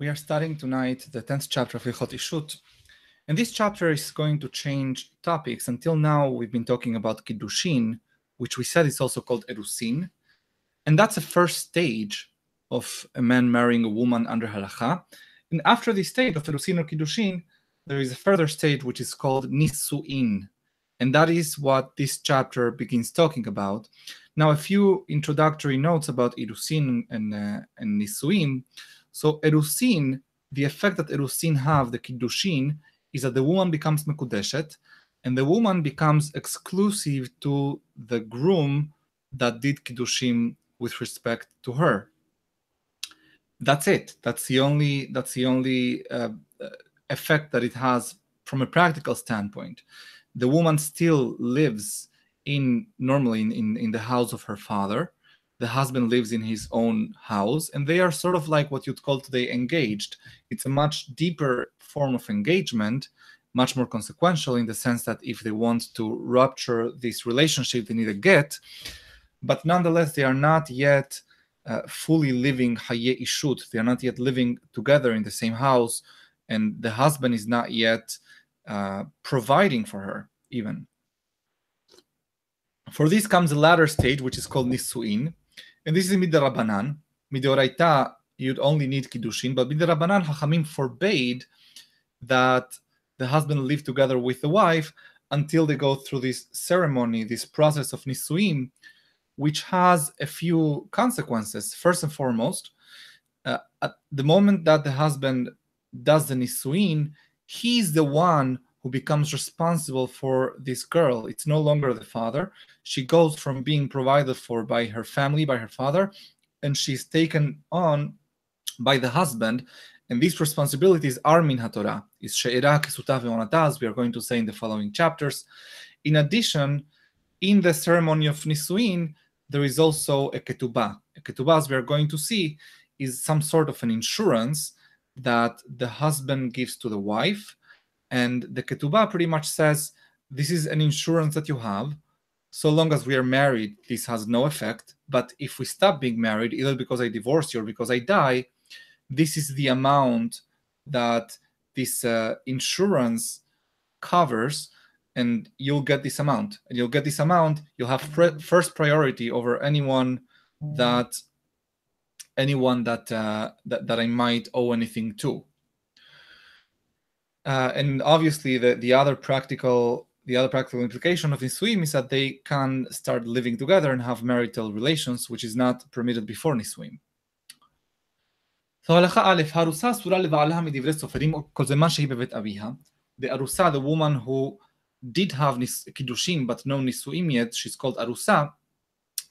We are studying tonight the 10th chapter of Hilchot Ishut. And this chapter is going to change topics. Until now, we've been talking about Kiddushin, which we said is also called Erusin. And that's the first stage of a man marrying a woman under halacha. And after this stage of Erusin or Kiddushin, there is a further stage which is called Nisuin. And that is what this chapter begins talking about. Now, a few introductory notes about Erusin and, uh, and Nisuin. So, Erusin, the effect that Erusin have, the Kiddushin, is that the woman becomes Mekudeshet, and the woman becomes exclusive to the groom that did Kiddushim with respect to her. That's it. That's the only. That's the only uh, effect that it has from a practical standpoint. The woman still lives in normally in, in, in the house of her father. The husband lives in his own house, and they are sort of like what you'd call today engaged. It's a much deeper form of engagement, much more consequential in the sense that if they want to rupture this relationship, they need a get. But nonetheless, they are not yet uh, fully living Haye Ishut. They are not yet living together in the same house, and the husband is not yet uh, providing for her, even. For this comes the latter stage, which is called Nisuin, and this is Midarabanan. Midoraita, you'd only need Kiddushin, but Midarabanan, Hachamim forbade that the husband live together with the wife until they go through this ceremony, this process of Nisuim, which has a few consequences. First and foremost, uh, at the moment that the husband does the Nisuin, he's the one who becomes responsible for this girl. It's no longer the father. She goes from being provided for by her family, by her father, and she's taken on by the husband. And these responsibilities are min haTorah, is she'era kesutav as we are going to say in the following chapters. In addition, in the ceremony of Nisuin, there is also a ketubah. A ketubah, as we are going to see, is some sort of an insurance that the husband gives to the wife and the ketubah pretty much says this is an insurance that you have. So long as we are married, this has no effect. But if we stop being married, either because I divorce you or because I die, this is the amount that this uh, insurance covers, and you'll get this amount. And you'll get this amount. You'll have first priority over anyone that anyone that, uh, that that I might owe anything to. Uh, and obviously, the, the other practical the other practical implication of Nisuim is that they can start living together and have marital relations, which is not permitted before Nisuim. So הלכה א', הארוסה אסורה לבעלה מדברי סופרים כל זמן שהיא בבית אביה. The arusa, the woman who did have kiddushin but no nisuim yet, she's called arusa.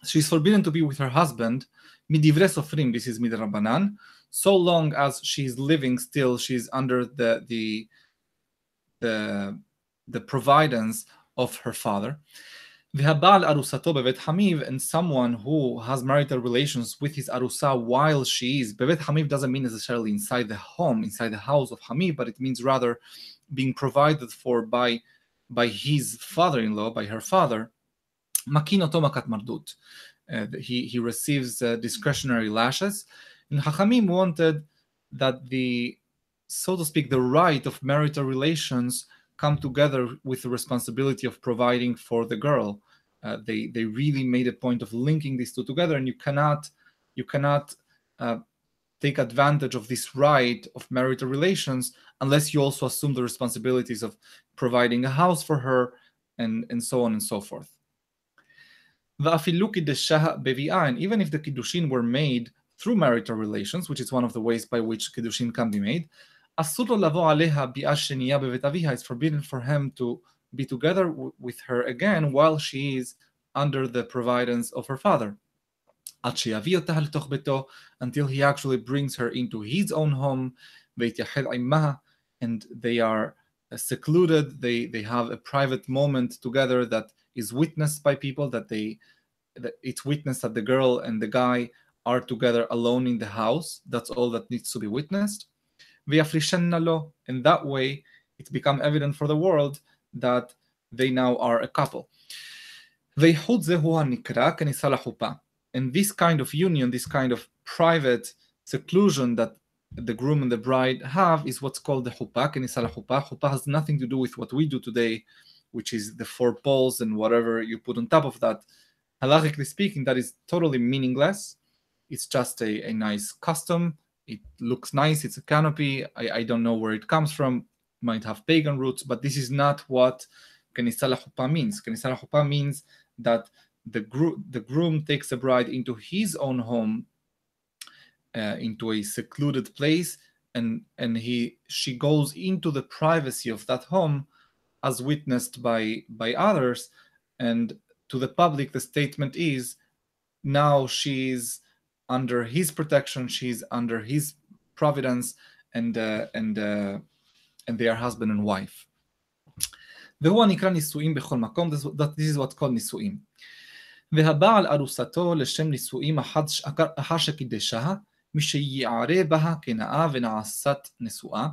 She's forbidden to be with her husband. Midivre sofrim, this is midrabanan. So long as she's living still, she's under the the the, the providence of her father. V'habal arusato bevet hamiv, and someone who has marital relations with his arusa while she is bevet hamiv doesn't mean necessarily inside the home, inside the house of hamiv, but it means rather being provided for by by his father-in-law, by her father. Makino makat mardut. Uh, he he receives uh, discretionary lashes, and Hachamim wanted that the so to speak, the right of marital relations come together with the responsibility of providing for the girl. Uh, they they really made a point of linking these two together, and you cannot you cannot uh, take advantage of this right of marital relations unless you also assume the responsibilities of providing a house for her and and so on and so forth. And even if the kiddushin were made through marital relations, which is one of the ways by which kiddushin can be made, it's forbidden for him to be together w- with her again while she is under the providence of her father. Until he actually brings her into his own home, and they are uh, secluded. They they have a private moment together that is witnessed by people. That they that it's witnessed that the girl and the guy are together alone in the house. That's all that needs to be witnessed. In that way, it's become evident for the world that they now are a couple. They hutzehua ni krach and this kind of union, this kind of private seclusion that the groom and the bride have is what's called the chuppah, kenisah chuppah. Chuppah has nothing to do with what we do today, which is the four poles and whatever you put on top of that. Halachically speaking, that is totally meaningless. It's just a, a nice custom. It looks nice. It's a canopy. I, I don't know where it comes from. Might have pagan roots, but this is not what kenisah chuppah means. Kenisah chuppah means that the, the groom takes the bride into his own home uh, into a secluded place and and he she goes into the privacy of that home as witnessed by by others and to the public the statement is now she's under his protection she's under his providence and uh, and uh, and they are husband and wife והוא הנקרא נישואים בכל מקום, this is what's called נישואים. והבעל ארוסתו לשם נישואים אחר שקידשה, מי שיערה בה כנאה ונעשת נשואה.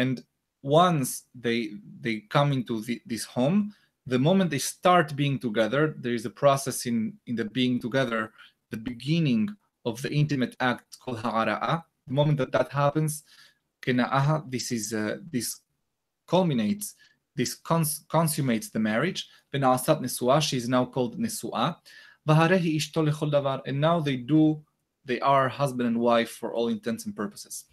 And once they, they come into the, this home, the moment they start being together, there is a process in, in the being together, the beginning of the intimate act called ha'ara'a. The moment that that happens, kena'aha, this is uh, this culminates this cons- consummates the marriage. ונעשת נשואה, she is now called נשואה. והרי היא אשתו לכל דבר, and now they do, they are husband and wife for all intents and purposes.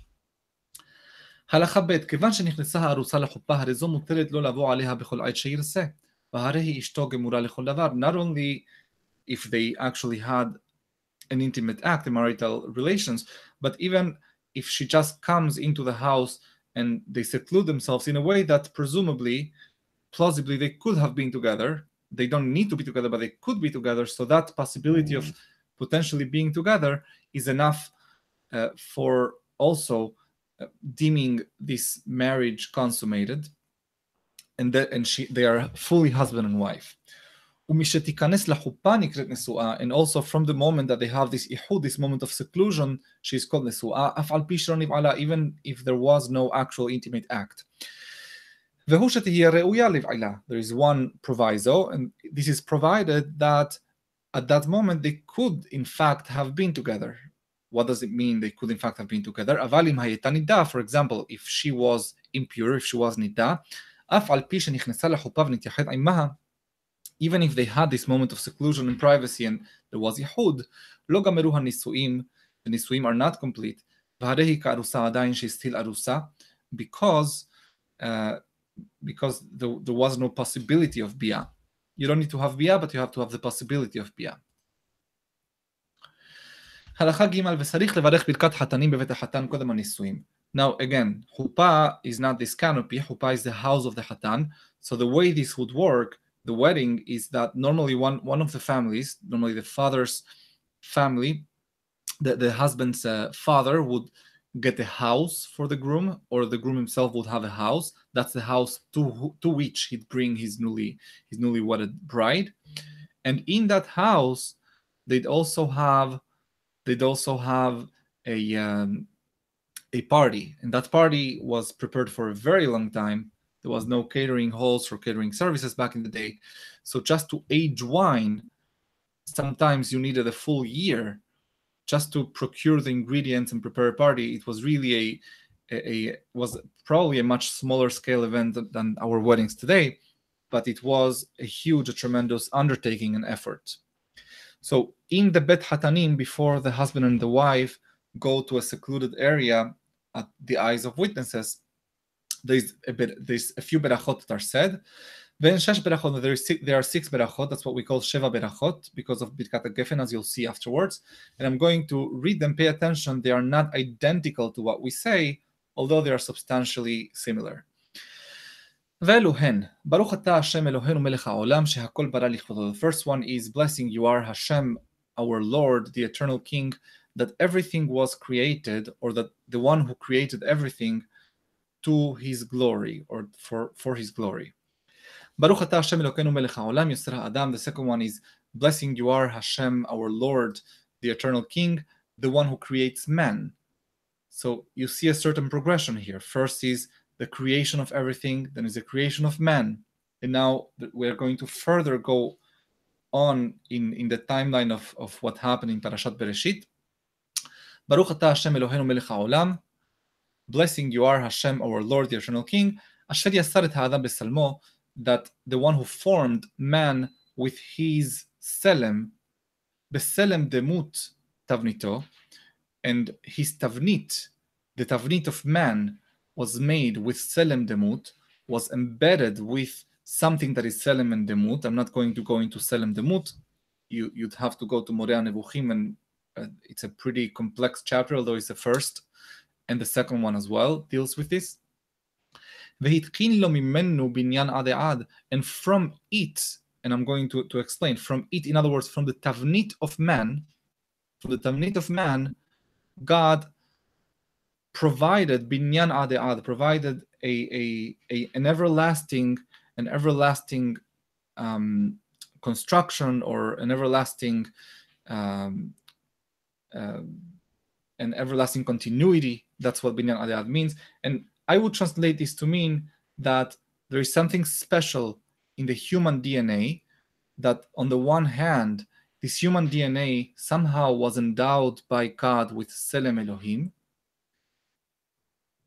הלכה ב' כיוון שנכנסה הארוסה לחופה, הרי זו מוטלת לא לבוא עליה בכל עת שירצה. והרי היא אשתו גמורה לכל דבר. Not only if they actually had an intimate act, in marital relations, but even if she just comes into the house and they seclude themselves in a way that presumably, plausibly, they could have been together. They don't need to be together, but they could be together. So that possibility of potentially being together is enough uh, for also uh, deeming this marriage consummated, and that and she they are fully husband and wife. ומשתיכנס לחופה נקראת נשואה, and also from the moment that they have this איחוד, this moment of seclusion, she's called נשואה, אף על פי שלא נבעלה, even if there was no actual intimate act. והוא שתהיה ראויה לבעלה. There is one proviso, and this is provided that at that moment they could in fact have been together. What does it mean they could in fact have been together? אבל אם הייתה נידה, for example, if she was impure, if she was נידה, אף על פי שנכנסה לחופה ונתייחד עימה, even if they had this moment of seclusion and privacy and there was ייחוד, לא גמרו הנישואים, the נישואים are not complete, והרי היא כארוסה עדיין she's still ארוסה, because, uh, because there, there was no possibility of ביאה. You don't need to have ביאה, but you have to have the possibility of ביאה. הלכה ג' וצריך לברך ברכת חתנים בבית החתן קודם הנישואים. Now again, chuppah is not this canopy, chuppah is the house of the hatan. So the way this would work the wedding is that normally one one of the families, normally the father's family, the, the husband's uh, father would get a house for the groom, or the groom himself would have a house. That's the house to to which he'd bring his newly his newly wedded bride, and in that house, they'd also have they'd also have a um, a party, and that party was prepared for a very long time there was no catering halls or catering services back in the day. So just to age wine, sometimes you needed a full year just to procure the ingredients and prepare a party. It was really a, a, a was probably a much smaller scale event than our weddings today, but it was a huge, a tremendous undertaking and effort. So in the Bet Hatanim, before the husband and the wife go to a secluded area at the eyes of witnesses, there's a bit there's a few berachot that are said. Then shesh berachot, there, is six, there are six berachot. That's what we call sheva berachot because of birkat gefen, as you'll see afterwards. And I'm going to read them. Pay attention; they are not identical to what we say, although they are substantially similar. ואלו הן, ברוך אתה השם אלוהינו מלך העולם שהכל ברא לכבודו. The first one is blessing you are Hashem, our Lord, the eternal King, that everything was created, or that the one who created everything to his glory or for, for his glory. Baruch atah Hashem Elokeinu melech haolam yosra adam. The second one is blessing you are Hashem, our Lord, the eternal King, the one who creates man. So you see a certain progression here. First is the creation of everything, then is the creation of man. And now we're going to further go on in, in the timeline of, of what happened in Parashat Bereshit. Baruch atah Hashem Eloheinu melech haolam Blessing you are Hashem, our Lord, the Eternal King, Asher Yasar Ha'adam Besalmo, that the one who formed man with his selem, Beselem Demut Tavnito, and his Tavnit, the Tavnit of man, was made with Selem Demut, was embedded with something that is Selem and Demut. I'm not going to go into Selem Demut. You, you'd have to go to Moreh Nevuchim, and uh, it's a pretty complex chapter, although it's the first and the second one as well deals with this. And from it, and I'm going to, to explain, from it, in other words, from the tavnit of man, from the tavnit of man, God provided binyan ad provided a, a, a, an everlasting, an everlasting um, construction or an everlasting um, uh, an everlasting continuity. That's what binyan ad means. And I would translate this to mean that there is something special in the human DNA that, on the one hand, this human DNA somehow was endowed by God with Selem Elohim.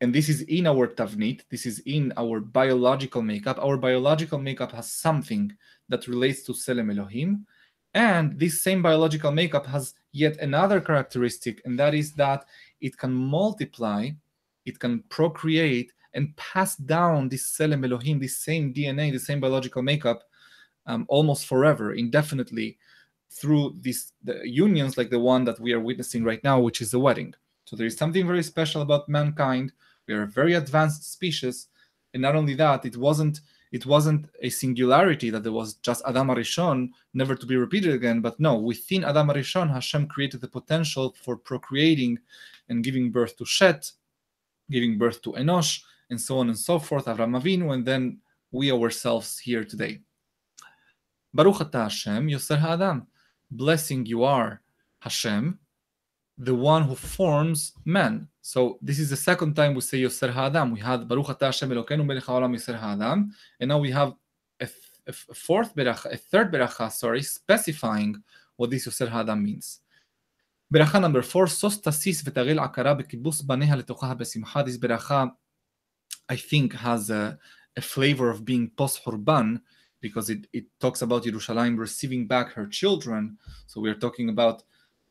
And this is in our Tavnit, this is in our biological makeup. Our biological makeup has something that relates to Selem Elohim. And this same biological makeup has yet another characteristic, and that is that it can multiply it can procreate and pass down this Selem Elohim, this same DNA, the same biological makeup, um, almost forever, indefinitely, through these the unions like the one that we are witnessing right now, which is the wedding. So there is something very special about mankind. We are a very advanced species, and not only that, it wasn't it wasn't a singularity that there was just Adam Arishon, never to be repeated again. But no, within Adam Arishon, Hashem created the potential for procreating and giving birth to Shet, giving birth to Enosh, and so on and so forth, Avram Avinu, and then we ourselves here today. Baruch atah Hashem, Yoser Ha'adam. Blessing you are, Hashem, the one who forms man. So this is the second time we say Yoser Ha'adam. We had Baruch Ata Hashem Elokeinu Melech Haolam Yoser Ha'adam. And now we have a, a fourth beracha, a third beracha, sorry, specifying what this Yoser Ha'adam means. Beracha number four, Sos Tasis V'taril Akara B'kibbus Baneha Letocha B'simcha. This beracha, I think, has a, a flavor of being post-Hurban, because it, it talks about Yerushalayim receiving back her children. So we are talking about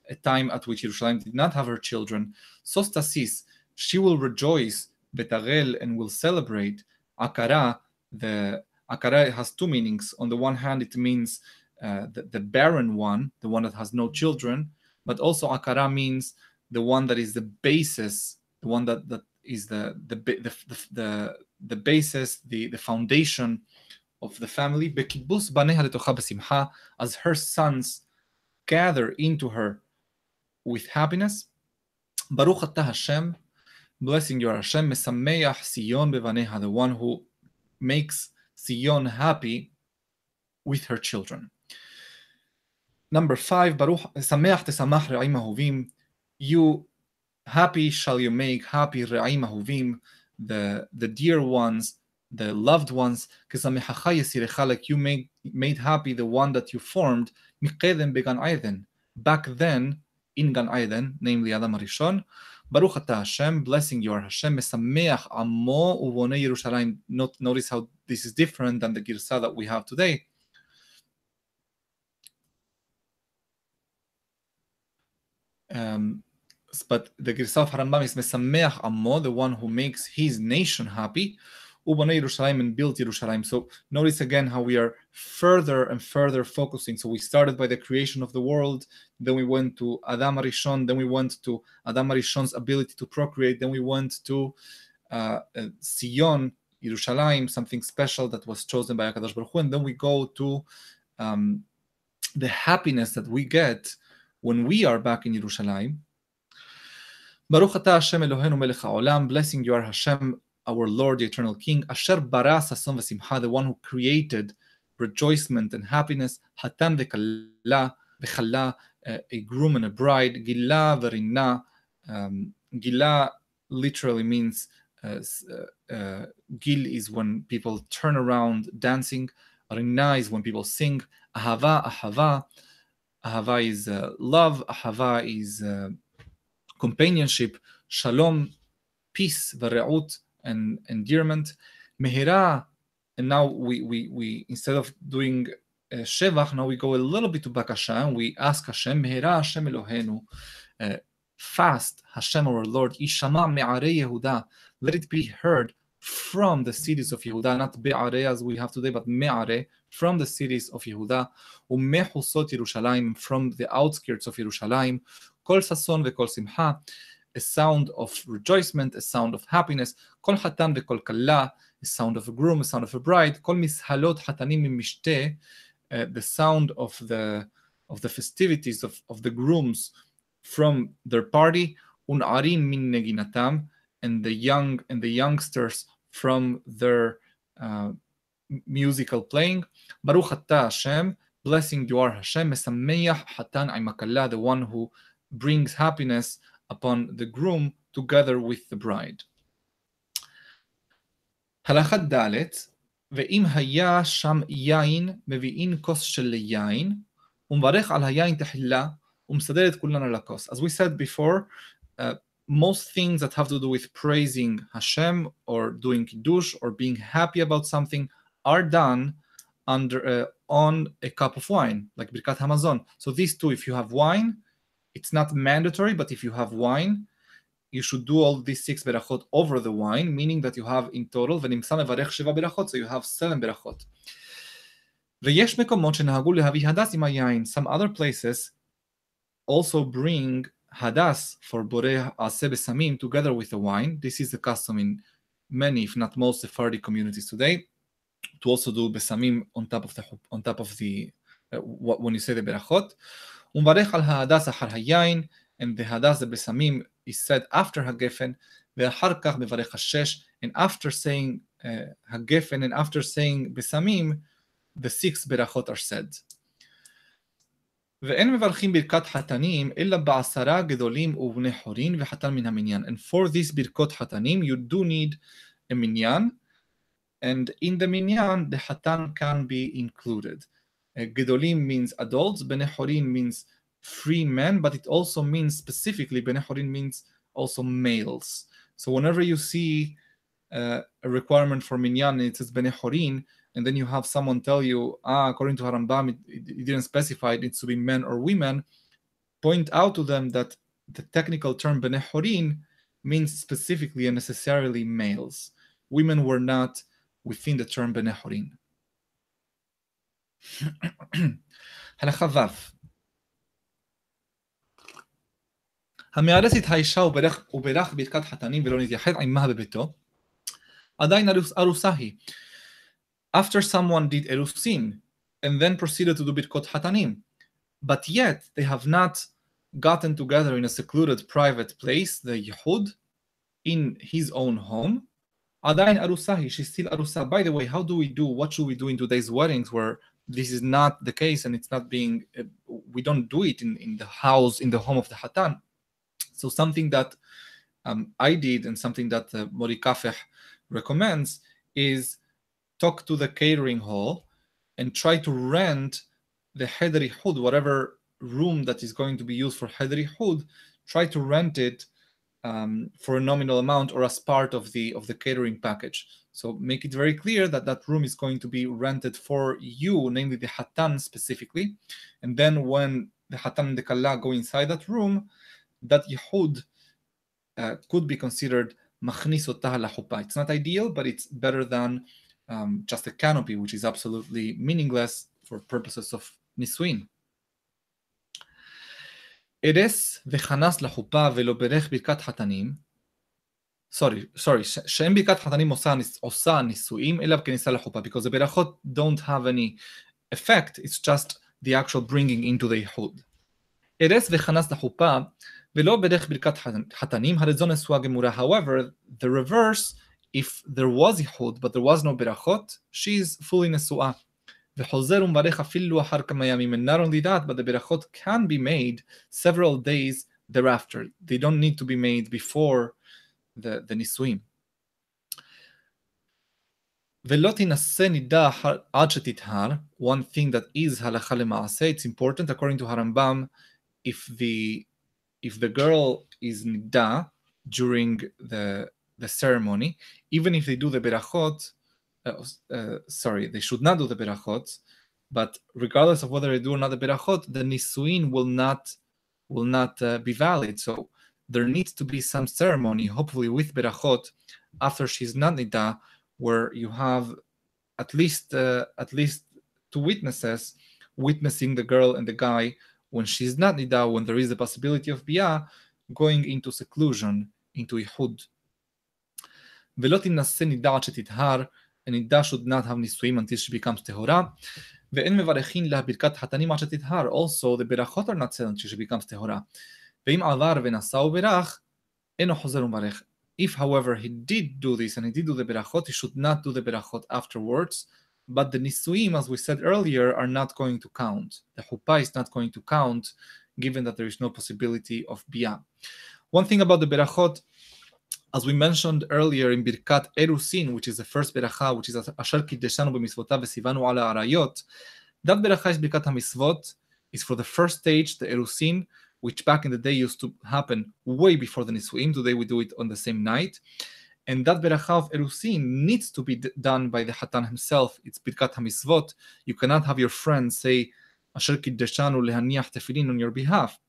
a time at which Jerusalem did not have her children. Sostasis, she will rejoice, Betarel, and will celebrate. Akara, the Akara has two meanings. On the one hand, it means uh, the, the, barren one, the one that has no children, but also Akara means the one that is the basis, the one that, that is the the the the, the, the basis, the, the foundation of the family. As her sons gather into her with happiness. Baruch atah Hashem, blessing you are Hashem, mesameach Sion bevaneha, the one who makes Sion happy with her children. Number five, Baruch Sameach Tesamach Re'im Ahuvim. You happy shall you make happy Re'im Ahuvim, the the dear ones, the loved ones. Like you made made happy the one that you formed. Back then in Gan Aiden, namely Adam Rishon. Baruch atah Hashem, blessing you are Hashem, mesameach amo uvone Yerushalayim. Notice how this is different than the girsa that we have today. Um, but the Girsat Harambam is Mesameach Ammo, the one who makes his nation happy. Ubane Yerushalayim and built Yerushalayim. So notice again how we are further and further focusing. So we started by the creation of the world, then we went to Adam Arishon, then we went to Adam Arishon's ability to procreate, then we went to uh, uh, Sion, Yerushalayim, something special that was chosen by Akadosh Baruch Hu, and then we go to um, the happiness that we get when we are back in Yerushalayim. Baruch Hashem Eloheinu melech haolam, blessing you are Hashem, our Lord, the eternal King, Asher barasa simha, the one who created rejoicement and happiness, hatam v'kalla, v'challa, uh, a groom and a bride, gila v'rinna, um, gila literally means uh, uh, uh, gil is when people turn around dancing, rinna is when people sing, ahava, ahava, ahava is uh, love, ahava is uh, companionship, shalom, peace, Vareut and endearment. Mehira, and now we, we, we instead of doing uh, Shevach, now we go a little bit to Bakasha and we ask Hashem, Mehira Hashem Eloheinu, uh, fast Hashem our Lord, Ishama Me'arei Yehuda, let it be heard from the cities of Yehuda, not Be'arei as we have today, but Me'arei from the cities of Yehuda, Umehusot Yerushalayim, from the outskirts of Yerushalayim, Kol Sason ve'Kol Simcha, a sound of rejoicement, a sound of happiness, kol hatan ve'kol kalla, a sound of a groom, a sound of a bride, kol mishalot hatanim mimishte, uh, the sound of the of the festivities of, of the grooms from their party, min neginatam, and the young and the youngsters from their uh, musical playing. Baruch atah Hashem, blessing you are Hashem, mesameach hatan imakalla, the one who brings happiness upon the groom together with the bride. הלכה ד' ואם היה שם יין, מביאים כוס של יין, ומברך על היין תחילה, ומסדר את כולן לכוס. As we said before, uh, most things that have to do with praising Hashem or doing kiddush or being happy about something are done under uh, on a cup of wine, like Birkat Hamazon. So these two, if you have wine, it's not mandatory, but if you have wine, you should do all these six berachot over the wine, meaning that you have in total, ונמצא מברך שבע berachot, so you have seven berachot. ויש מקומות שנהגו להביא הדס עם היין. Some other places also bring hadas for boreh aseh besamim together with the wine. This is the custom in many, if not most, Sephardic communities today, to also do besamim on top of the on top of the uh, when you say the berachot. ומברך על ההדס אחר היין, and the hadas, the besamim, is said after הגפן, ואחר כך מברך השש, and after saying uh, הגפן and after saying besamim, the six berachot are said. ואין מברכים ברכת חתנים אלא בעשרה גדולים ובני חורין וחתן מן המניין. And for this ברכות חתנים you do need a minyan and in the minyan the hatan can be included. Uh, gedolim means adults, bnei horin means free men, but it also means specifically bnei horin means also males. So whenever you see uh, a requirement for minyan, it says bnei horin, and then you have someone tell you, ah, according to Harambam, it, it, didn't specify it needs to be men or women, point out to them that the technical term bnei horin means specifically and necessarily males. Women were not within the term bnei horin. הלכה ו' המארס את האישה וברך ברכת חתנים ולא נתייחד עמה בביתו, עדיין ארוסה היא. After someone did erusin and then proceeded to do birkot hatanim, but yet they have not gotten together in a secluded private place, the Yehud, in his own home, Adain Arusahi, she's still Arusa. By the way, how do we do, what should we do in today's weddings where this is not the case and it's not being, uh, we don't do it in, in the house, in the home of the Hatan. So something that um, I did and something that uh, Mori Kafeh recommends is talk to the catering hall and try to rent the Hedri Hud, whatever room that is going to be used for Hedri Hud, try to rent it um, for a nominal amount or as part of the of the catering package. So make it very clear that that room is going to be rented for you, namely the hatan specifically. And then when the hatan and the kalla go inside that room, that yehud uh, could be considered It's not ideal, but it's better than um, just a canopy, which is absolutely meaningless for purposes of nisuin. ארס וחנס לחופה ולא ברך ברכת חתנים, סורי, סורי, שאין ברכת חתנים עושה, עושה נישואים, אלא בכניסה לחופה, because the ברכות don't have any effect, it's just the actual bringing into the ייחוד. ארס וחנס לחופה ולא ברך ברכת חתנים, הרי זו נשואה גמורה. However, the reverse, if there was ייחוד, but there was no ברכות, she is fully נשואה. Not only that, but the berachot can be made several days thereafter. They don't need to be made before the, the nisuim. One thing that is halacha lema'aseh, it's important according to Harambam, if the if the girl is nida during the the ceremony, even if they do the berachot, uh, uh, sorry, they should not do the berachot, but regardless of whether they do or not the berachot, the nisuin will not will not uh, be valid. So there needs to be some ceremony, hopefully with berachot, after she's not nida, where you have at least uh, at least two witnesses witnessing the girl and the guy when she's not nida, when there is a possibility of bia, going into seclusion, into ihud. ולא תנסה נידה עד שתטהר, a נידה should not have נישואים until she becomes טהורה, ואין מברכין לה ברכת חתנים עד שתטהר, also the ברכות are not said until she becomes טהורה. ואם עבר ונשא וברך, אינו חוזר ומברך. If, however, he did do this and he did do the berachot, he should not do the berachot afterwards. But the nisuim, as we said earlier, are not going to count. The chuppah is not going to count, given that there is no possibility of bia. One thing about the berachot, as we mentioned earlier in Birkat Erusin, which is the first beracha, which is Asher Kiddeshanu b'misvotav v'sivanu ala arayot, that beracha is Birkat HaMisvot, is for the first stage, the Erusin, which back in the day used to happen way before the Nisuim. Today we do it on the same night. And that beracha of Erusin needs to be d- done by the Hatan himself. It's Birkat HaMisvot. You cannot have your friend say, Asher Kiddeshanu lehaniach tefillin on your behalf.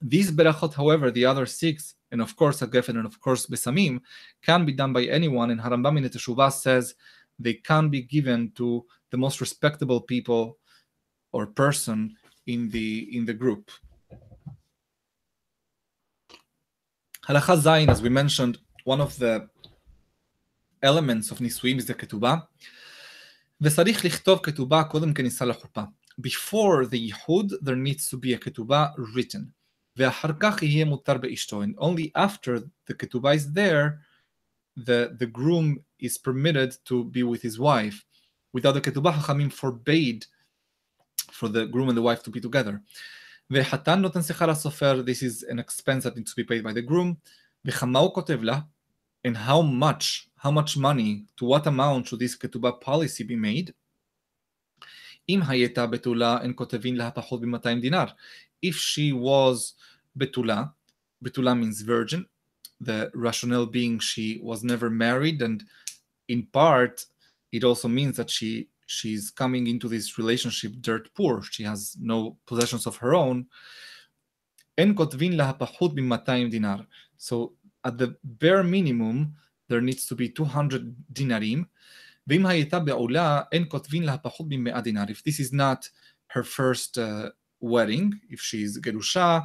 These berachot, however, the other six, and of course Hagefen and of course Besamim, can be done by anyone. And Harambam in Teshuvah says they can be given to the most respectable people or person in the in the group. Halacha Zayin, as we mentioned, one of the elements of נישואים is the כתובה. וצריך לכתוב כתובה קודם כניסה לחופה. Before the ייחוד, there needs to be a כתובה written. ואחר כך יהיה מותר באשתו. And only after the כתובה is there, the, the groom is permitted to be with his wife. Without the כתובה, חכמים forbade for the groom and the wife to be together. וחתן נותן שיחה לסופר, this is an expense that needs to be paid by the groom, וכמה הוא כותב לה, and how much, how much money, to what amount should this כתובה policy be made, אם הייתה בתולה, אין כותבין לה פחות ב-200 דינר. if she was Betula, Betula means virgin, the rationale being she was never married, and in part, it also means that she she's coming into this relationship dirt poor. She has no possessions of her own. En kotvin dinar. So at the bare minimum, there needs to be 200 dinarim. If this is not her first uh, wedding, if she's גרושה,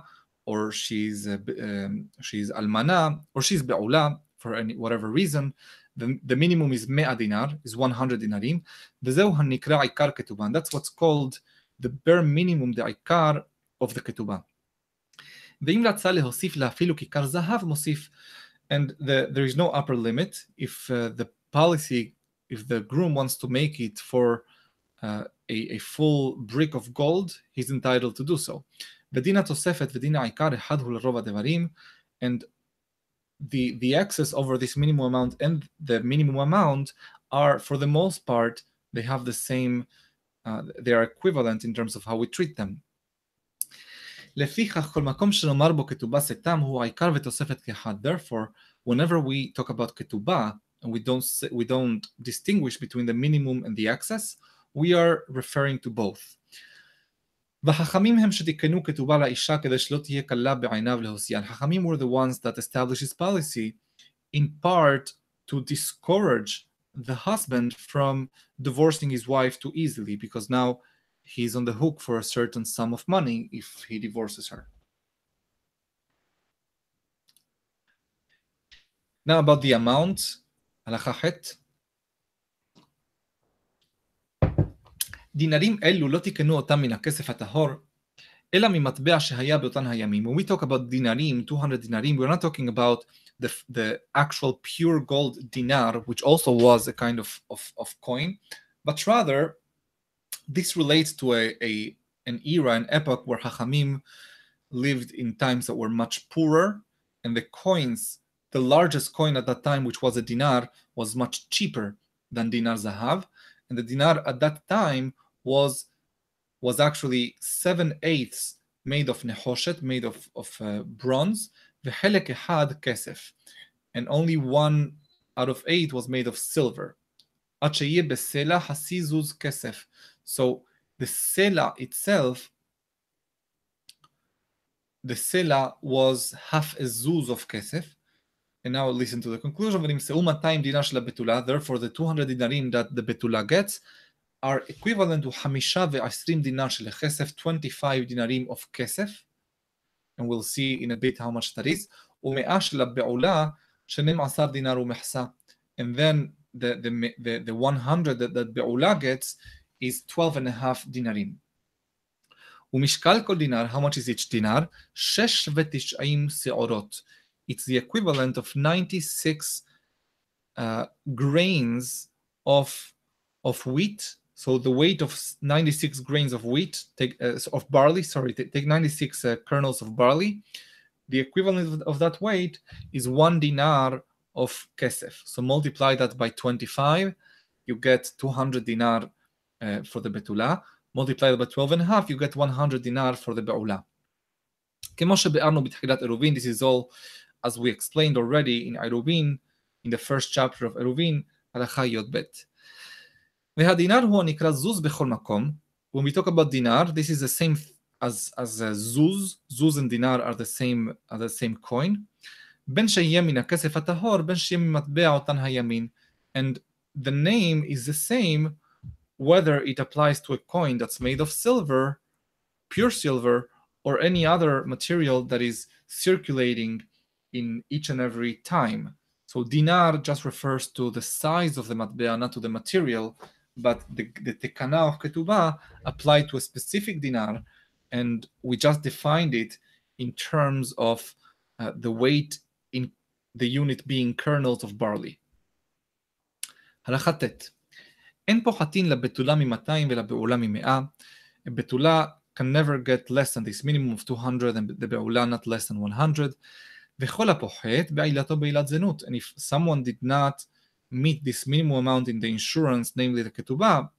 or she's, uh, um, she's אלמנה, or she's בעולה, for any whatever reason, the, the minimum is 100 dinar, is 100 דינרים, וזהו הנקרא עיקר כתובה. And that's what's called the bare minimum, the עיקר of the כתובה. ואם רצה להוסיף לה אפילו כיכר זהב, מוסיף. And the, there is no upper limit. If uh, the policy, if the groom wants to make it for uh, a, a, full brick of gold, he's entitled to do so. Vedina tosefet, vedina ikar, hadhul rova devarim, and the the excess over this minimum amount and the minimum amount are, for the most part, they have the same, uh, they are equivalent in terms of how we treat them. Therefore, whenever we talk about ketubah, and we don't we don't distinguish between the minimum and the excess, we are referring to both. והחכמים הם שתיקנו כתובה לאישה כדי שלא תהיה קלה בעיניו להוציאה. החכמים were the ones that established this policy in part to discourage the husband from divorcing his wife too easily because now he's on the hook for a certain sum of money if he divorces her. Now about the amount, הלכה ח' דינרים אלו לא תיקנו אותם מן הכסף הטהור, אלא ממטבע שהיה באותן הימים. When we talk about דינרים, 200 דינרים, we're not talking about the, the actual pure gold dinar, which also was a kind of, of, of coin, but rather this relates to a, a an era, an epoch where Hachamim lived in times that were much poorer, and the coins, the largest coin at that time, which was a dinar, was much cheaper than dinar zahav, and the dinar at that time was was actually seven eighths made of nehoshet, made of of uh, bronze. V'helek had kesef, and only one out of eight was made of silver. Acheye besela hasizuz kesef. So the sela itself, the sela was half a zuz of kesef. And now listen to the conclusion. Therefore, the 200 dinarim that the betula gets are equivalent to חמישה ועשרים דינר של הכסף, 25 דינרים of kesef. And we'll see in a bit how much that is. ומאה של הבעולה, 12 דינר ומחסה. And then the, the, the, the 100 that, that בעולה gets is 12 and a half דינרים. ומשקל כל דינר, how much is each דינר? 6 ותשעים שעורות. It's the equivalent of 96 uh, grains of, of wheat. so the weight of 96 grains of wheat, take uh, of barley, sorry, take 96 uh, kernels of barley. The equivalent of that weight is one dinar of kesef. So multiply that by 25, you get 200 dinar uh, for the betula. Multiply that by 12 and a half, you get 100 dinar for the beula. This is all, as we explained already in Eruvin, in the first chapter of Eruvin, Halacha Yodbet. והדינר הוא הנקרא זוז בכל מקום. When we talk about dinar, this is the same as, as uh, zuz. Zuz and dinar are the same, are the same coin. בין שיהיה מן הכסף הטהור, בין שיהיה ממטבע אותן הימין. And the name is the same whether it applies to a coin that's made of silver, pure silver, or any other material that is circulating in each and every time. So dinar just refers to the size of the matbea, not to the material, but the, the tekana of ketubah applied to a specific dinar, and we just defined it in terms of uh, the weight in the unit being kernels of barley. הלכה ט' אין פה חטין לבתולה מ-200 ולבעולה מ-100. בתולה can never get less than this minimum of 200 and the בעולה not less than 100. וכל הפוחת בעילתו בעילת זנות. And if someone did not meet this minimum amount in the insurance, namely the ketubah,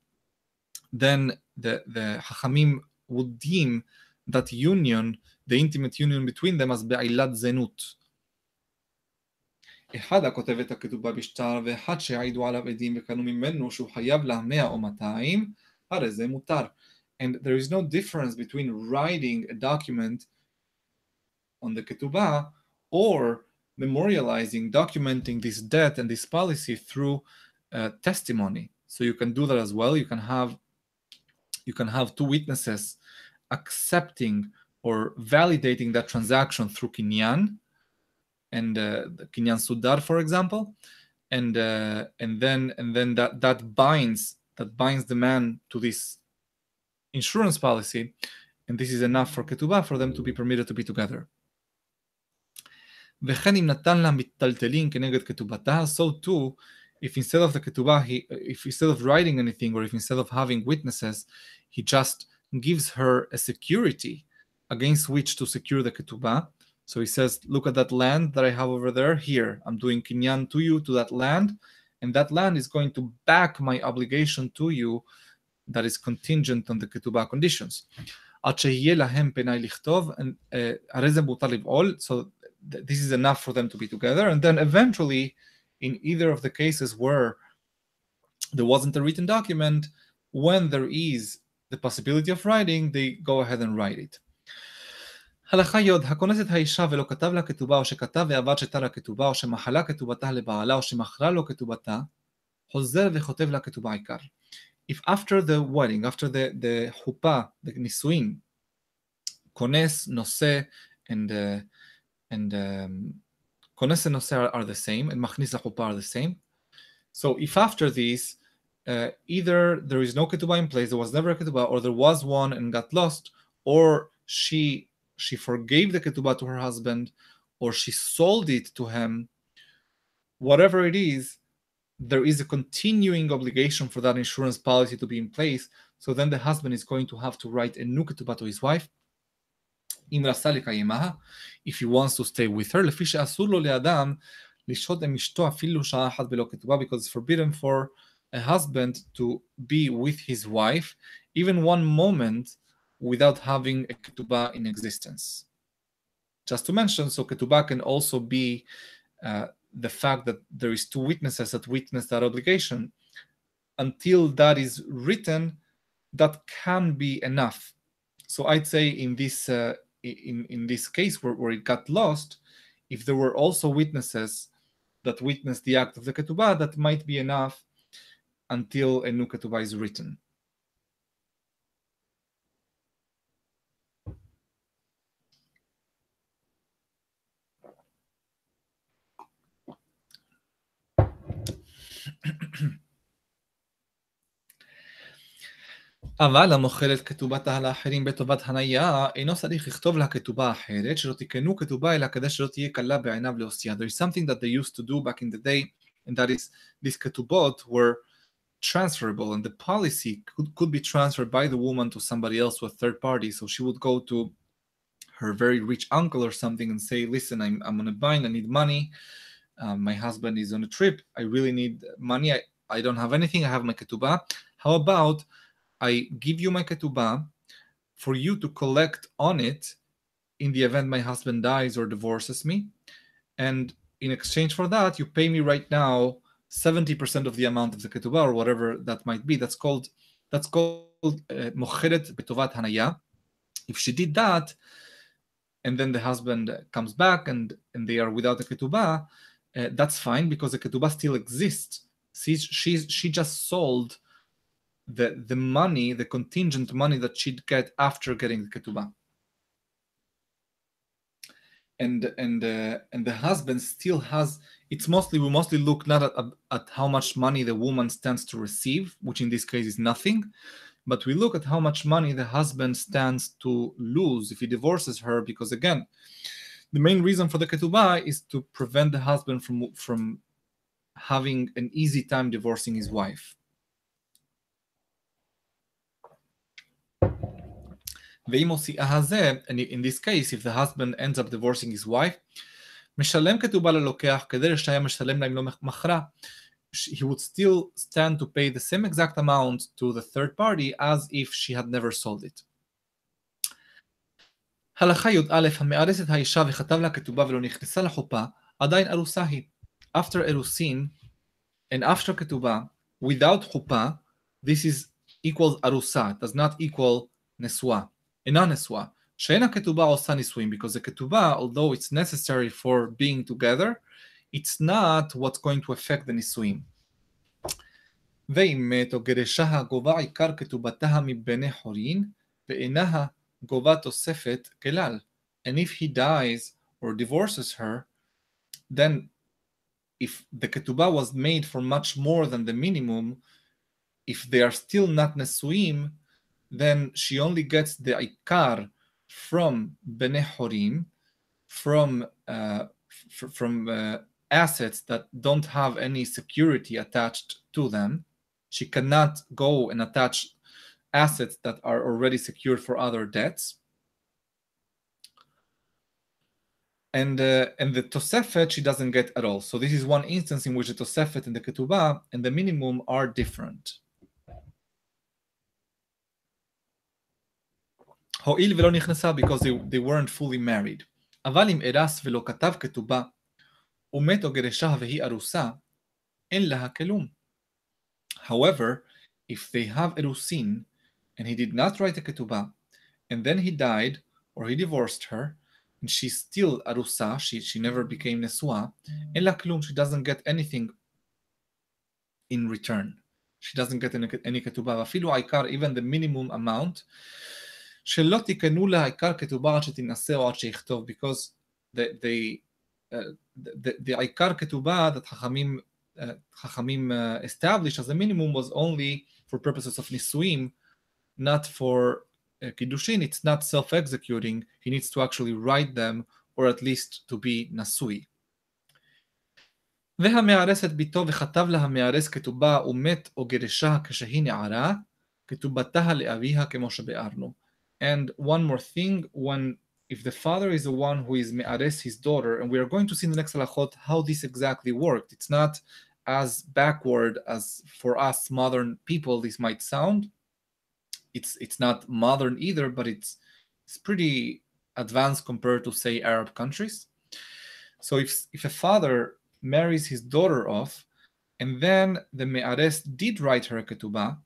then the, the חכמים would deem that union, the intimate union between them as בעילת זנות. אחד הכותב את הכתובה בשטר ואחד שהעידו עליו עדים וקנו ממנו שהוא חייב לה 100 או 200, הרי זה מותר. And there is no difference between writing a document on the ketubah or memorializing, documenting this debt and this policy through uh, testimony. So you can do that as well. You can have you can have two witnesses accepting or validating that transaction through kinyan, and uh, Kinyan Sudar, for example, and uh, and then and then that that binds that binds the man to this insurance policy, and this is enough for ketubah for them to be permitted to be together. וכן אם נתן לה מיטלטלין כנגד כתובתה, so too, if instead of the ketubah, he, if instead of writing anything, or if instead of having witnesses, he just gives her a security against which to secure the ketubah, so he says, Look at that land that I have over there. Here, I'm doing kinyan to you to that land, and that land is going to back my obligation to you that is contingent on the ketubah conditions. עד שיהיה להם פנאי לכתוב, הרי זה מותר לבעול, so this is enough for them to be together, and then eventually, in either of the cases where there wasn't a written document, when there is the possibility of writing, they go ahead and write it. הלכה י' הכונס את האישה ולא כתב לה כתובה או שכתב ועבד שתה לה כתובה או שמחלה כתובתה לבעלה או שמכרה לו כתובתה חוזר וכותב לה כתובה עיקר. If after the wedding, after the, the חופה, the נישואין, כונס, נושא and, uh, and um, Kones and Nosera are the same, and Machnis Lachupa are the same. So if after these, uh, either there is no ketubah in place, there was never a ketubah, or there was one and got lost, or she she forgave the ketubah to her husband, or she sold it to him, whatever it is, there is a continuing obligation for that insurance policy to be in place. So then the husband is going to have to write a new ketubah to his wife, if he wants to stay with her, because it's forbidden for a husband to be with his wife even one moment without having a ketubah in existence. Just to mention, so ketubah can also be uh, the fact that there is two witnesses that witness that obligation, until that is written, that can be enough. So I'd say in this uh, in in this case where, where it got lost, if there were also witnesses that witnessed the act of the ketubah, that might be enough until a new ketubah is written. אבל המוכר את כתובתה לאחרים בטובת הניה, אינו צריך לכתוב לה כתובה אחרת, שלא תקנו כתובה, אלא כדי שלא תהיה קלה בעיניו להוסייה. There is something that they used to do back in the day, and that is these ketubot were transferable, and the policy could, could be transferred by the woman to somebody else, to a third party. So she would go to her very rich uncle or something and say, listen, I'm, I'm on a bind, I need money. Um, my husband is on a trip. I really need money. I, I don't have anything. I have my ketubah. How about I give you my ketubah for you to collect on it in the event my husband dies or divorces me. And in exchange for that, you pay me right now 70% of the amount of the ketubah or whatever that might be. That's called that's called mocheret uh, betovat hanaya. If she did that, and then the husband comes back and and they are without the ketubah, uh, that's fine because the ketubah still exists. See, she's she just sold the the money, the contingent money that she'd get after getting the ketubah. And and uh, and the husband still has. It's mostly we mostly look not at, at how much money the woman stands to receive, which in this case is nothing, but we look at how much money the husband stands to lose if he divorces her. Because again, the main reason for the ketubah is to prevent the husband from from having an easy time divorcing his wife. ואם הוציאה הזה, in this case, if the husband ends up divorcing his wife, משלם כתובה ללוקח כדי שהיה משלם להם לא מכרה, he would still stand to pay the same exact amount to the third party as if she had never sold it. הלכה י"א, המארס את האישה וכתב לה כתובה ולא נכנסה לחופה, עדיין ארוסה היא. After אירוסין and after כתובה, without חופה, this is equals ארוסה, does not equal נשואה. אינה נשואה. שאין הכתובה עושה נישואים, because the כתובה, although it's necessary for being together, it's not what's going to affect the נישואים. ואם מת או גרשה הגובה עיקר כתובתה מבני חורין, ואינה גובה תוספת כלל. And if he dies or divorces her, then if the ketubah was made for much more than the minimum, if they are still not nesuim, then she only gets the ikar from bene horim, from uh, from uh, assets that don't have any security attached to them. She cannot go and attach assets that are already secured for other debts. And uh, and the tosefet she doesn't get at all. So this is one instance in which the tosefet and the ketubah and the minimum are different. הואיל ולא נכנסה because they, they weren't fully married. אבל אם ארס ולא כתב כתובה, ומת או גרשה והיא ארוסה, אין לה כלום. However, if they have אירוסין, and he did not write a ketubah, and then he died, or he divorced her, and she's still arusa, she, she never became nesua, אין לה כלום, she doesn't get anything in return. She doesn't get any, any ketubah, ואפילו העיקר, even the minimum amount, שלא תיקנו לה העיקר כתובה עד שתינשא או עד שיכתוב, because the, the, uh, the, the העיקר כתובה that חכמים, uh, חכמים uh, established as a minimum was only for purposes of נישואים, not for uh, kiddushin, it's not self-executing, he needs to actually write them, or at least to be נשוי. והמארס את ביתו וכתב לה המארס כתובה ומת או גירשה כשהיא נערה, כתובתה לאביה כמו שביארנו. And one more thing, when if the father is the one who is me'ares his daughter, and we are going to see in the next halachot how this exactly worked. It's not as backward as for us modern people this might sound. It's it's not modern either, but it's it's pretty advanced compared to say Arab countries. So if if a father marries his daughter off, and then the Me'ares did write her ketubah,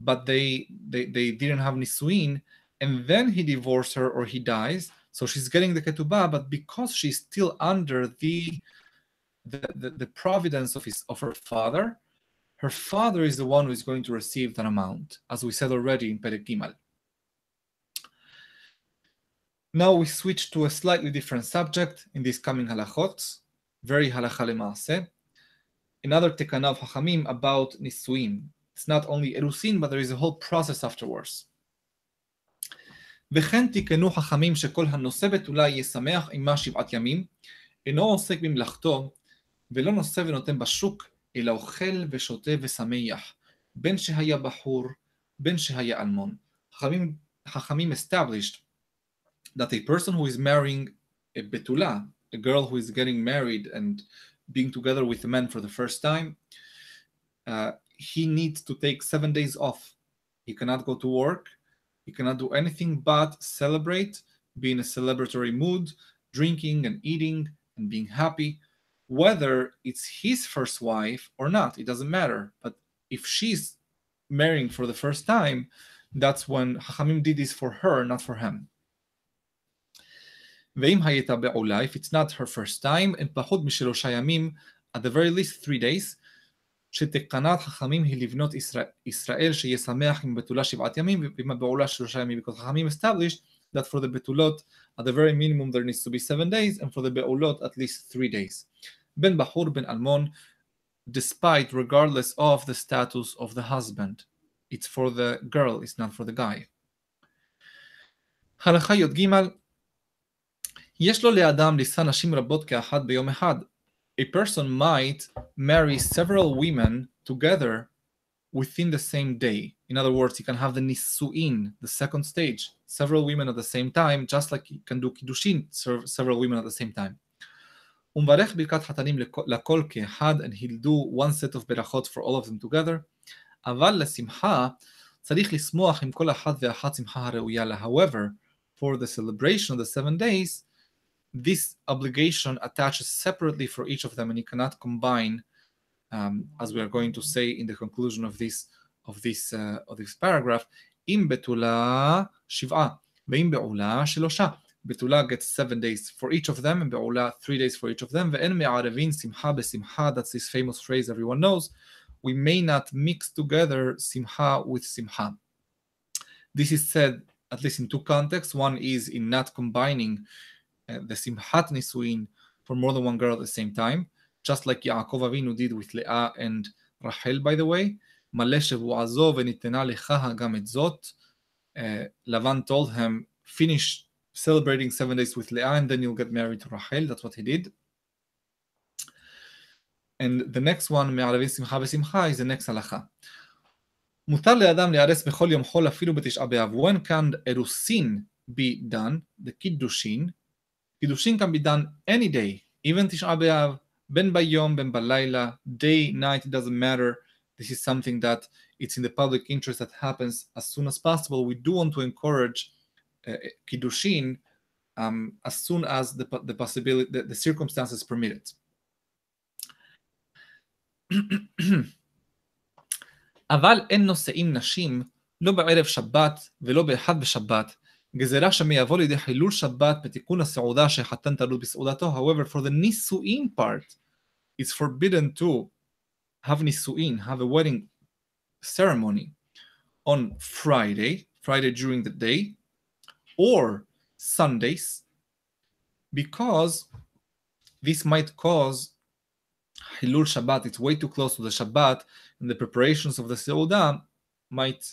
but they, they, they didn't have nisuin, and then he divorces her or he dies, so she's getting the ketubah, but because she's still under the the, the, the providence of his of her father, her father is the one who is going to receive that amount, as we said already in Perek Gimal. Now we switch to a slightly different subject in these coming halachot, very halacha lema'aseh. Another tekana of Hachamim about nisuin. It's not only erusin, but there is a whole process afterwards. וכן תיקנו חכמים שכל הנושא בתולה יהיה שמח עמה שבעת ימים, אינו עוסק במלאכתו, ולא נושא ונותן בשוק, אלא אוכל ושותה ושמח, בין שהיה בחור, בין שהיה אלמון. חכמים, חכמים established that a person who is marrying a betula, a girl who is getting married and being together with a man for the first time, uh, he needs to take seven days off. He cannot go to work. He cannot do anything but celebrate, be in a celebratory mood, drinking and eating and being happy, whether it's his first wife or not. It doesn't matter. But if she's marrying for the first time, that's when Hachamim did this for her, not for him. ואם הייתה בעולה, if it's not her first time, הם פחות משלושה ימים, at the very least three days, שתקנת חכמים היא לבנות ישראל, ישראל שיהיה שמח עם בתולה שבעת ימים ועם הבעולה שלושה ימים, because חכמים established that for the בתולות, at the very minimum there needs to be seven days, and for the בעולות at least three days. בין בחור בין אלמון, despite, regardless of the status of the husband. It's for the girl, it's not for the guy. הלכה י"ג יש לו לאדם לישא נשים רבות כאחד ביום אחד. A person might marry several women together within the same day. In other words, he can have the nisuin, the second stage, several women at the same time, just like he can do kiddushin, several women at the same time. ומברך ברכת חתנים לכל כאחד, and he'll do one set of ברכות for all of them together. אבל לשמחה, צריך לשמוח עם כל אחת ואחת שמחה הראויה לה. However, for the celebration of the seven days, this obligation attaches separately for each of them and you cannot combine um, as we are going to say in the conclusion of this of this uh, of this paragraph im betula shiv'a ve'im be'ula shelosha betula gets 7 days for each of them and be'ula 3 days for each of them. Ve'en me'arevin simha be'simha that's this famous phrase everyone knows. We may not mix together simha with simha this is said at least in two contexts. One is in not combining the Simchat Nisuin for more than one girl at the same time, just like Yaakov Avinu did with Leah and Rachel, by the way. מלא שבועזו וניתנה לך גם את זאת. Lavan told him, finish celebrating seven days with Leah and then you'll get married to Rachel. That's what he did. And the next one, מערבי שמחה בשמחה, is the next הלכה. מותר לאדם להיארס בכל יום חול אפילו בתשעה באב. When can אירוסין be done? The קידושין Kiddushin can be done any day, even Tisha B'Av, ben bayom, ben balayla, day, night, it doesn't matter. This is something that it's in the public interest that happens as soon as possible. We do want to encourage uh, Kiddushin um, as soon as the, the possibility, the, the circumstances permit it. אבל אין נושאים נשים לא בערב שבת ולא באחד בשבת, גזירה שמייבוא לידי חילול שבת בתיקון הסעודה שחתן תלוי בסעודתו. However, for the נישואין part, it's forbidden to have נישואין, have a wedding ceremony on Friday, Friday during the day, or Sundays, because this might cause Hilul Shabbat. It's way too close to the Shabbat, and the preparations of the Seudah might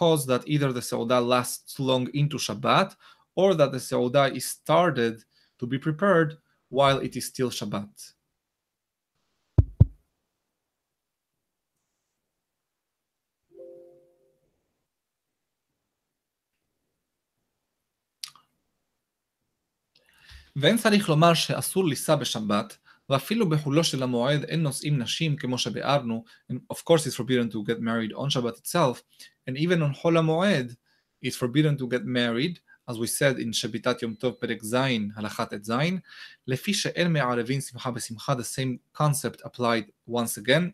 cause that either the Seudah lasts long into Shabbat or that the Seudah is started to be prepared while it is still Shabbat. ואין צריך לומר שאסור לישא בשבת, ואפילו בחולו של המועד אין נושאים נשים כמו שביארנו, and of course it's forbidden to get married on Shabbat itself, and even on Hol HaMoed, it's forbidden to get married, as we said in שביתת יום טוב פרק ז', הלכה ט"ז, לפי שאין מערבין שמחה בשמחה, the same concept applied once again.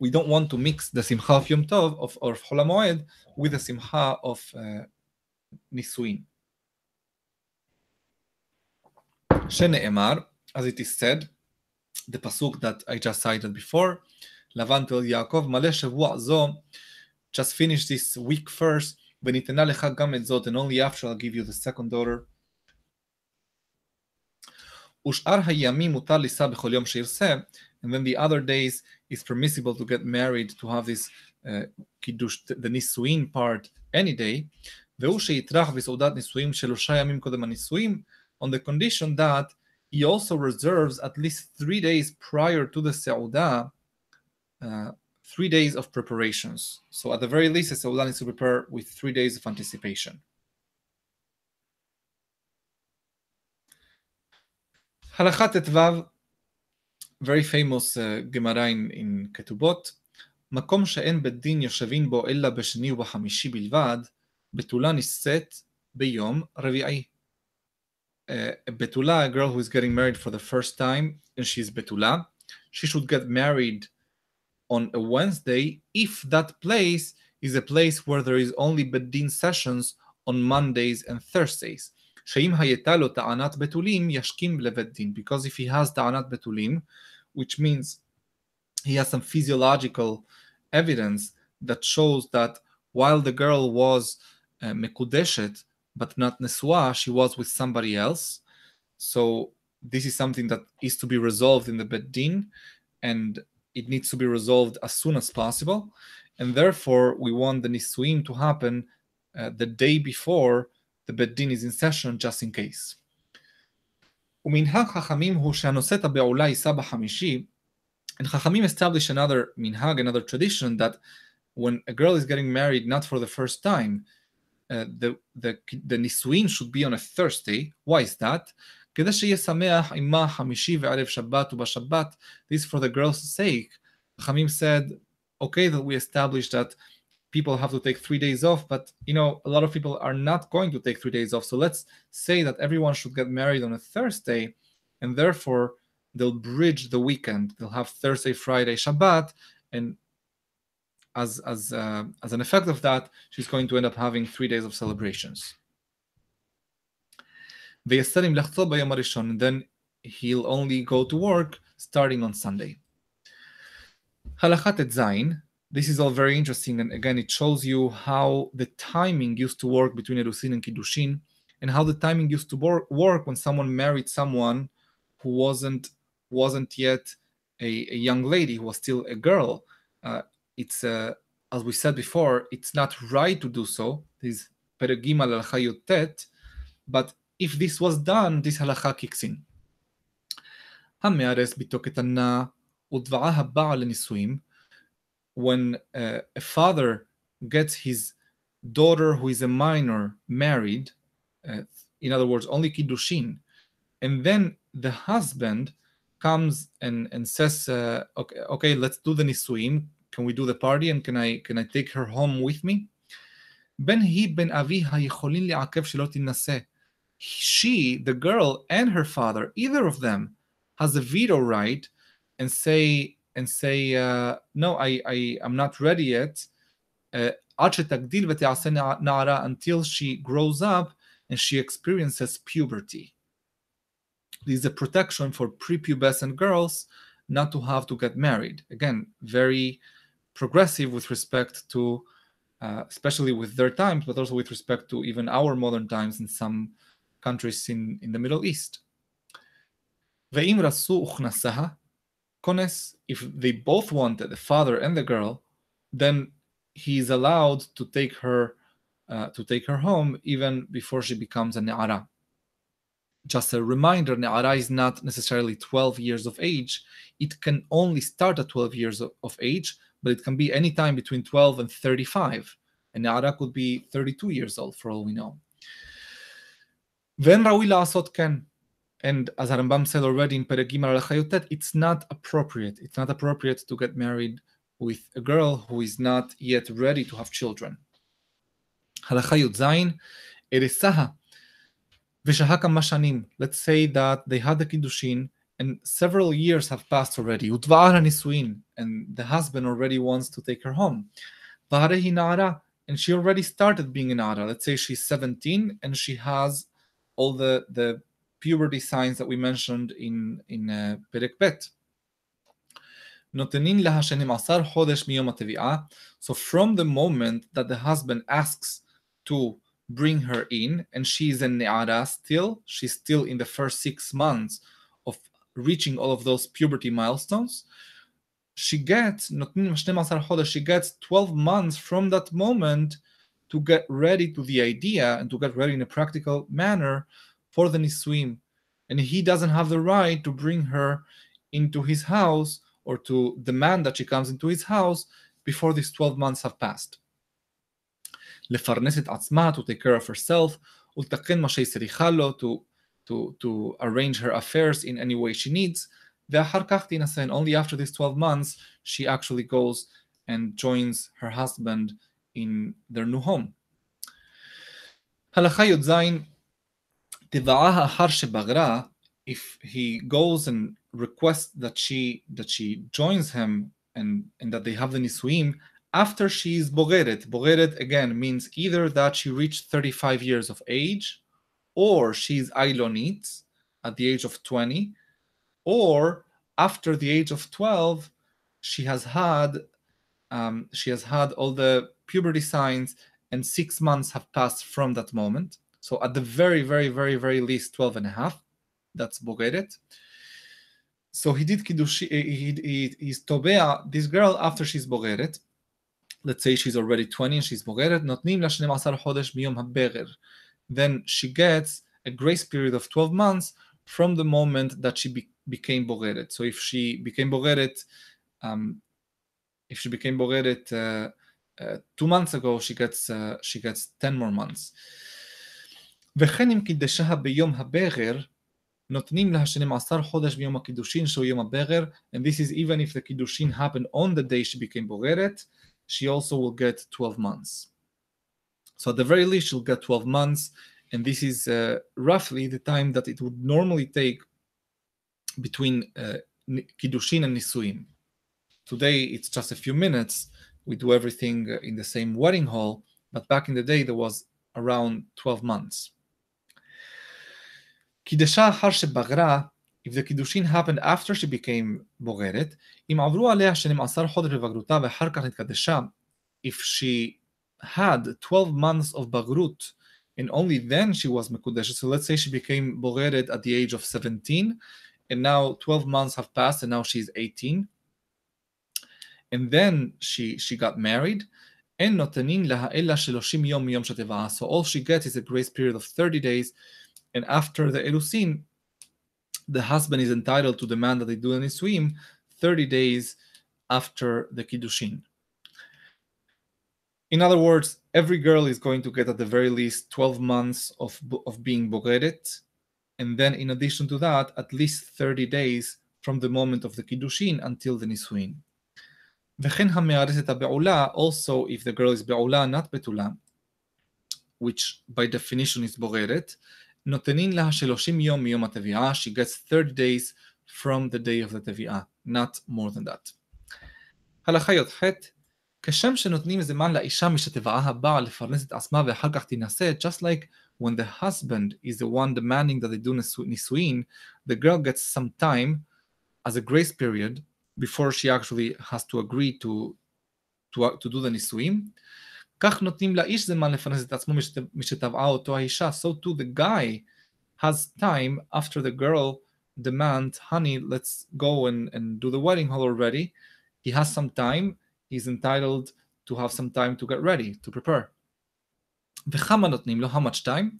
We don't want to mix the שמחה of יום טוב, of, of חול המועד, with the שמחה of uh, נישואין. שנאמר, as it is said, the pasuk that I just cited before, לבן תל יעקב, מלא שבוע זו, just finish this week first, וניתנה לך גם את זאת, and only after I'll give you the second daughter. ושאר הימים מותר לישא בכל יום שירצה, and then the other days it's permissible to get married, to have this uh, קידוש, the נישואין part any day, והוא שיטרח בסעודת נישואים שלושה ימים קודם הנישואים, on the condition that he also reserves at least three days prior to the Seudah, uh, three days of preparations. So at the very least, the Seudah needs to prepare with three days of anticipation. Halachat Tetvav, very famous uh, Gemara in, in Ketubot, מקום שאין בית דין יושבים בו אלא בשני ובחמישי בלבד, בתולה נישאת ביום רביעי uh, betula, a girl who is getting married for the first time, and she's betula, she should get married on a Wednesday if that place is a place where there is only bedin sessions on Mondays and Thursdays. שאם הייתה לו טענת בתולים, ישכים לבית דין. Because if he has טענת betulin, which means he has some physiological evidence that shows that while the girl was uh, mekudeshet, but not Nesua, she was with somebody else. So this is something that is to be resolved in the Beddin, and it needs to be resolved as soon as possible. And therefore, we want the Nisuim to happen uh, the day before the Beddin is in session, just in case. ומנהג חכמים הוא שהנושא את הבעולה יישא בחמישי, and Chachamim establish another minhag, another tradition that when a girl is getting married not for the first time, uh, the, the, the נישואין should be on a Thursday. Why is that? כדי שיהיה שמח עמה חמישי וערב שבת ובשבת. This for the girl's sake. חכמים said, okay, that we established that people have to take three days off, but you know, a lot of people are not going to take three days off. So let's say that everyone should get married on a Thursday, and therefore they'll bridge the weekend. They'll have Thursday, Friday, Shabbat, and as as uh, as an effect of that, she's going to end up having three days of celebrations. Then he'll only go to work starting on Sunday. Halachat. This is all very interesting, and again, it shows you how the timing used to work between Erusin and Kiddushin, and how the timing used to work when someone married someone who wasn't wasn't yet a, a young lady, who was still a girl. Uh, it's uh, as we said before, it's not right to do so. This peregim al tet, but if this was done, this halacha kicks in. המארס ביתו קטנה ודבעה הבעל לנישואים, when uh, a father gets his daughter who is a minor married, uh, in other words, only kiddushin, and then the husband comes and, and says, uh, okay, okay, let's do the nisuim, can we do the party and can I can I take her home with me? בין היא בין אביה יכולים לעכב שלא תינשא. She, the girl, and her father, either of them, has a veto right and say and say uh, no, I I am not ready yet. עד שתגדיל ותעשה נערה until she grows up and she experiences puberty. This is a protection for prepubescent girls not to have to get married. Again, very progressive with respect to, uh, especially with their times, but also with respect to even our modern times in some countries in, in the Middle East. If they both wanted, the father and the girl, then he is allowed to take her uh, to take her home even before she becomes a ne'ara. Just a reminder, ne'ara is not necessarily 12 years of age. It can only start at 12 years of age, but it can be any time between 12 and 35. And Nara could be 32 years old for all we know. Then Rawi Asot can. And as Harambam said already in Peregim al it's not appropriate. It's not appropriate to get married with a girl who is not yet ready to have children. Halacha Yud it is saha. V'shahaka Let's say that they had the Kiddushin and several years have passed already. Utvara Nisuin, and the husband already wants to take her home. Varehinada, and she already started being an nara. Let's say she's 17 and she has all the the puberty signs that we mentioned in in uh, Perek Bet. Notenin lahashenim asar chodesh miyom So from the moment that the husband asks to bring her in, and she is a ne'ara still, she's still in the first six months reaching all of those puberty milestones, she gets, נותנים 12 חודש, she gets 12 months from that moment to get ready to the idea and to get ready in a practical manner for the nisuim. And he doesn't have the right to bring her into his house or to demand that she comes into his house before these 12 months have passed. לפרנס את עצמה, to take care of herself, ולתקן מה שהיא לו, to, to, to arrange her affairs in any way she needs. And only after these 12 months, she actually goes and joins her husband in their new home. If he goes and requests that she that she joins him and, and that they have the nisuim after she is bogeret. Bogeret again means either that she reached 35 years of age or she's Ailonit at the age of 20, or after the age of 12, she has had um, she has had all the puberty signs, and six months have passed from that moment. So at the very, very, very, very least, 12 and a half. That's Bogeret. So he did kiddushi. Eh, he, is Tobea, this girl, after she's Bogeret. Let's say she's already 20 and she's Bogeret. Not la 12 chodesh miyom haberer then she gets a grace period of 12 months from the moment that she be- became Bogeret. So if she became Bogeret, um, if she became Bogeret uh, uh, two months ago, she gets uh, she gets 10 more months. וכן אם קידשהה ביום הבכר, נותנים להשנים עשר חודש מיום הקידושין שהוא יום הבכר, and this is even if the קידושין happened on the day she became בוררת, she also will get 12 months. So at the very least, she'll get 12 months, and this is uh, roughly the time that it would normally take between uh, Kiddushin and Nisuim. Today it's just a few minutes. We do everything uh, in the same wedding hall, but back in the day there was around 12 months. קידשה אחר שבגרה, if the קידושין happened after she became בוגרת, אם עברו עליה 12 חודש בבגרותה ואחר כך נתקדשה, if she had 12 months of Bagrut, and only then she was Mekudeshet. So let's say she became Bogeret at the age of 17, and now 12 months have passed, and now she's 18. And then she she got married. And notanin laha'ela sheloshim yom yom shateva. So all she gets is a grace period of 30 days. And after the erusin, the husband is entitled to demand that they do an swim 30 days after the Kiddushin. In other words, every girl is going to get at the very least 12 months of, of being Bogeret. And then, in addition to that, at least 30 days from the moment of the Kiddushin until the Nisuin. Also, if the girl is Be'ula, not Betula, which by definition is Bogeret, Notenin la sheloshim yom miyom ha she gets 30 days from the day of the Tevi'ah, not more than that. Halachayot het, כשם שנותנים זמן לאישה משתבעה הבעל לפרנס את עצמה ואחר כך תינשא, just like when the husband is the one demanding that they do nisuin, the girl gets some time as a grace period before she actually has to agree to, to, to do the nisuin. כך נותנים לאיש זמן לפרנס את עצמו משתבעה אותו האישה. So too the guy has time after the girl demands, honey, let's go and, and do the wedding hall already. He has some time he's entitled to have some time to get ready, to prepare. וכמה נותנים לו? How much time?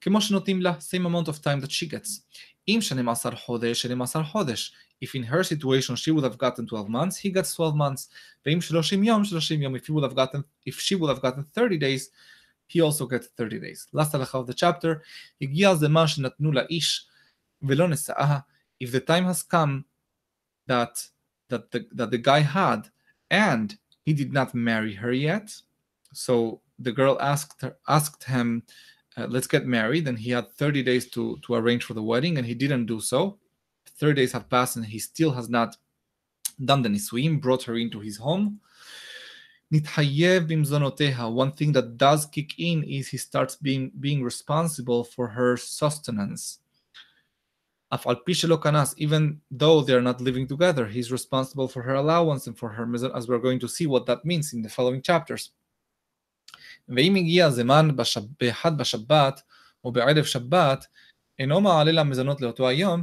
כמו שנותנים לה, same amount of time that she gets. אם 12 חודש, 12 חודש. If in her situation she would have gotten 12 months, he gets 12 months. ואם 30 יום, 30 יום. If, he would have gotten, if she would have gotten 30 days, he also gets 30 days. Last הלכה of the chapter, הגיע הזמן שנתנו לאיש ולא נשאה. If the time has come that, that, the, that the guy had and he did not marry her yet. So the girl asked her, asked him uh, let's get married. And he had 30 days to, to arrange for the wedding, and he didn't do so. 30 days have passed, and he still has not done the nisuim, brought her into his home. Nithayev bimzonoteha. One thing that does kick in is he starts being, being responsible for her sustenance Even though they're not living together, he's responsible for her allowance and for her as we're going to see what that means in the following chapters. ואם הגיע הזמן באחד בשבת או בערב שבת, אינו מעלה למזונות לאותו היום,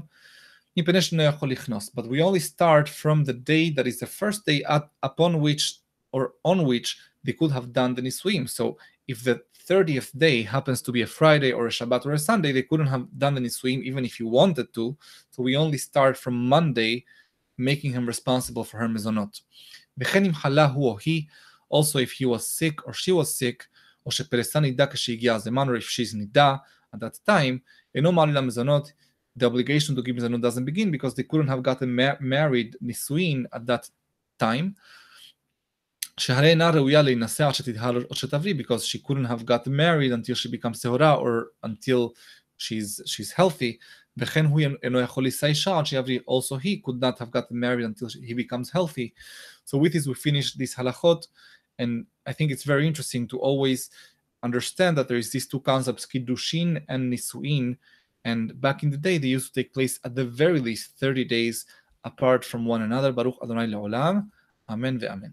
מפני שאינו יכול לכנוס. But we only start from the day that is the first day at, upon which or on which they could have done the nisuim. So if the 30th day happens to be a Friday or a Shabbat or a Sunday, they couldn't have done the nisuim even if you wanted to. So we only start from Monday, making him responsible for her mezonot. Also, if he was sick or she was sick, או שפלסטין נידה כשהגיע הזמן, or if she's נידה at that time, אינו מעלה למזונות, the obligation to give מזונות doesn't begin because they couldn't have gotten married, נישואין at that time. she had because she couldn't have gotten married until she becomes sehora or until she's she's healthy. Also, he could not have gotten married until he becomes healthy. So with this, we finish this halachot, and I think it's very interesting to always understand that there is these two concepts, kiddushin and nisuin. And back in the day, they used to take place at the very least 30 days apart from one another. Baruch Adonai Leolam. Amen ve'amen.